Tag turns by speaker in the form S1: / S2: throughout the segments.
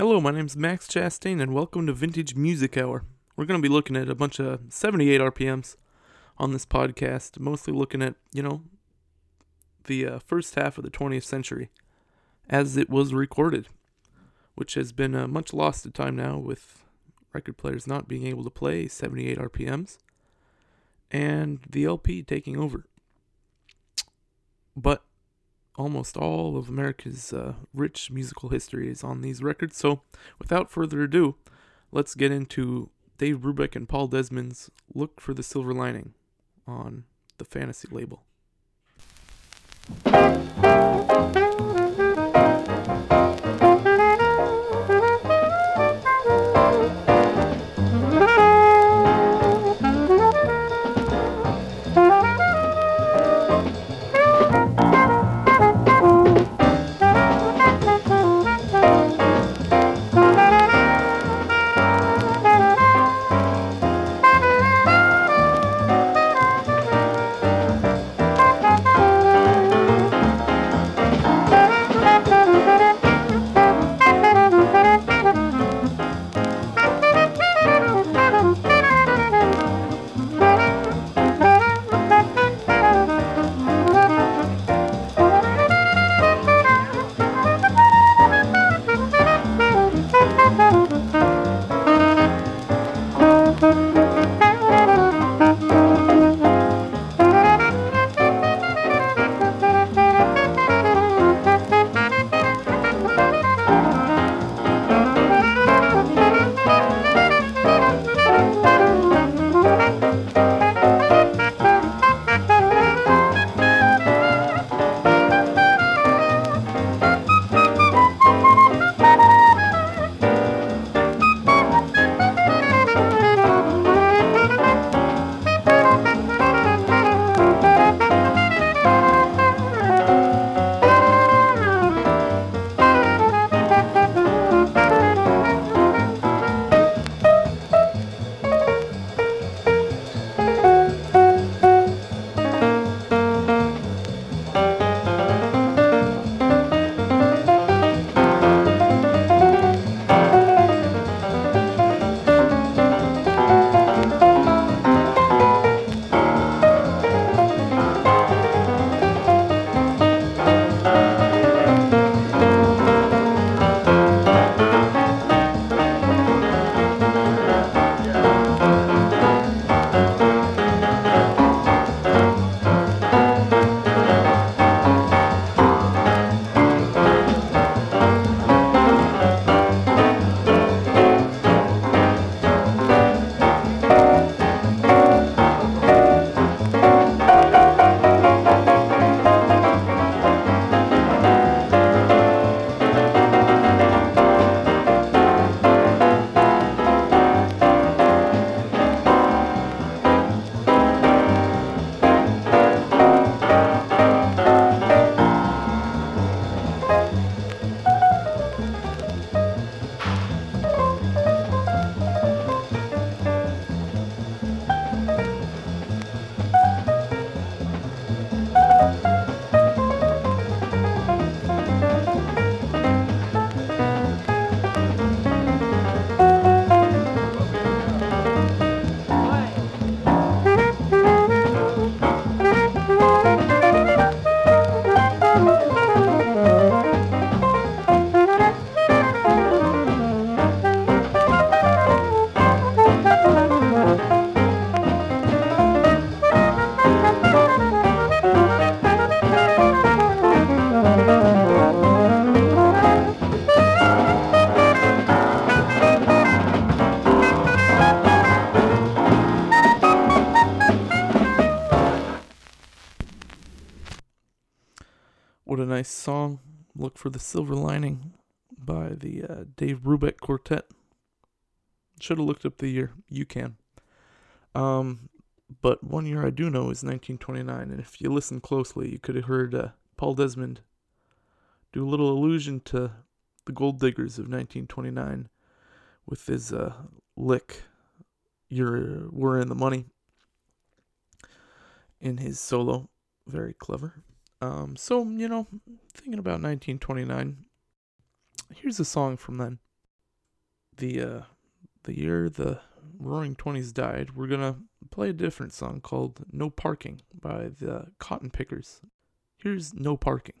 S1: Hello, my name's Max Chastain, and welcome to Vintage Music Hour. We're going to be looking at a bunch of 78 RPMs on this podcast, mostly looking at, you know, the uh, first half of the 20th century as it was recorded, which has been uh, much lost to time now with record players not being able to play 78 RPMs and the LP taking over. But almost all of America's uh, rich musical history is on these records. So, without further ado, let's get into Dave Brubeck and Paul Desmond's Look for the Silver Lining on the Fantasy label. Look for the Silver Lining by the uh, Dave Brubeck Quartet. Should have looked up the year. You can. Um, but one year I do know is 1929, and if you listen closely, you could have heard uh, Paul Desmond do a little allusion to the Gold Diggers of 1929 with his uh, lick, "You're We're in the Money" in his solo. Very clever. Um, so, you know, thinking about 1929, here's a song from then. the uh, the year the Roaring Twenties died, we're gonna play a different song called "No Parking" by the Cotton Pickers. Here's "No Parking."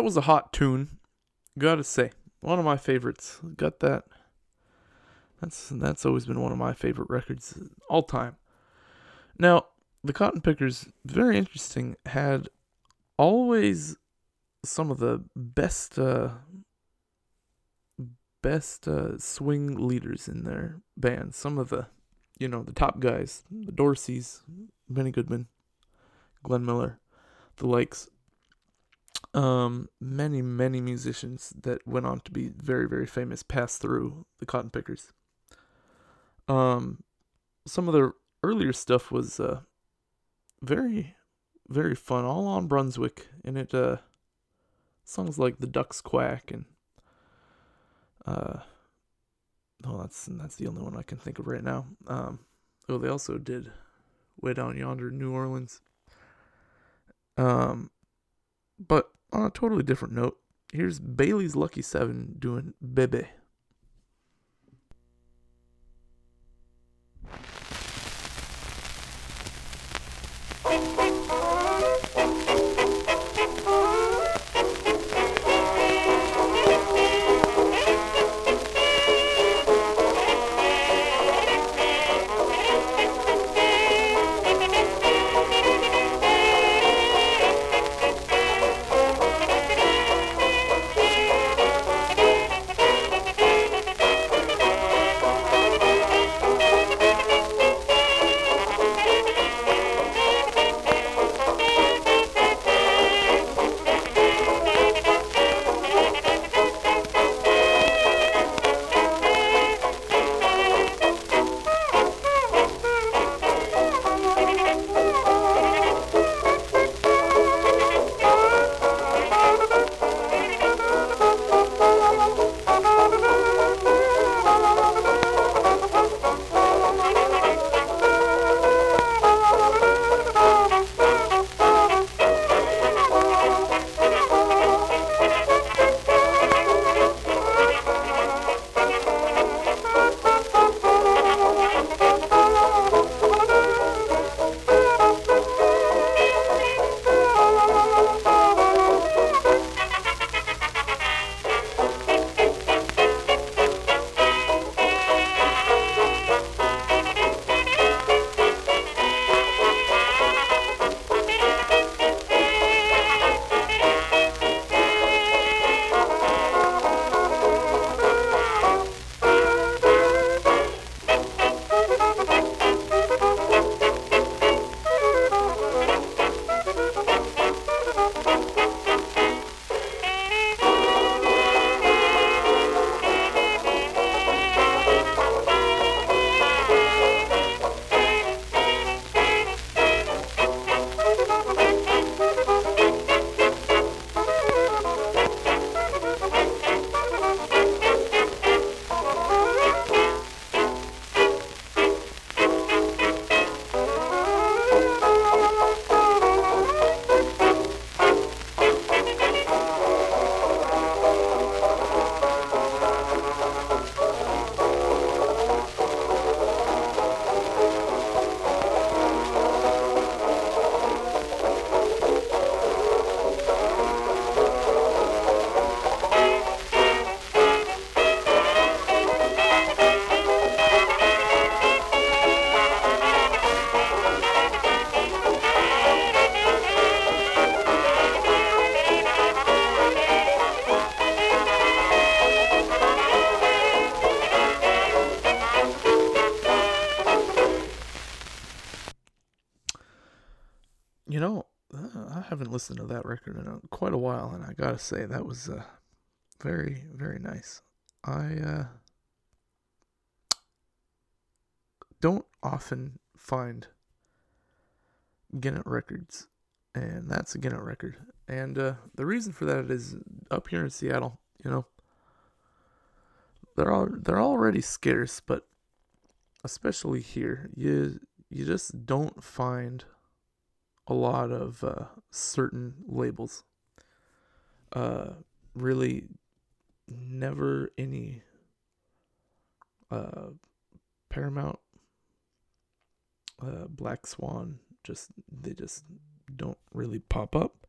S1: That was a hot tune. Gotta say, one of my favorites. Got that. That's that's always been one of my favorite records all time. Now, the Cotton Pickers, very interesting, had always some of the best uh, best uh, swing leaders in their band. Some of the, you know, the top guys, the Dorseys, Benny Goodman, Glenn Miller, the likes um, many, many musicians that went on to be very, very famous passed through the Cotton Pickers. Um, some of their earlier stuff was uh, very, very fun, all on Brunswick, and it uh, songs like "The Ducks Quack" and uh, oh, that's that's the only one I can think of right now. Um, oh, they also did "Way Down Yonder" New Orleans. Um, but on a totally different note, here's Bailey's Lucky Seven doing Bebe. Listened to that record in quite a while, and I gotta say that was uh, very, very nice. I uh, don't often find Gennett records, and that's a Gennett record. And uh, the reason for that is up here in Seattle, you know, they're all they're already scarce, but especially here, you you just don't find a lot of uh, certain labels. Uh, really, never any uh, Paramount, uh, Black Swan. Just they just don't really pop up.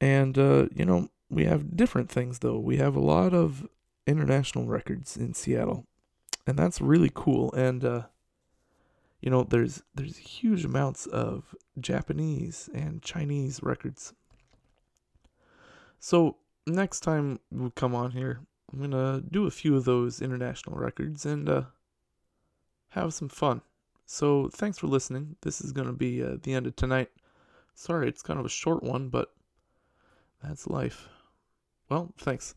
S1: And uh, you know, we have different things though. We have a lot of international records in Seattle, and that's really cool. And uh, you know, there's there's huge amounts of Japanese and Chinese records. So next time we come on here, I'm gonna do a few of those international records and uh, have some fun. So thanks for listening. This is gonna be uh, the end of tonight. Sorry, it's kind of a short one, but that's life. Well, thanks.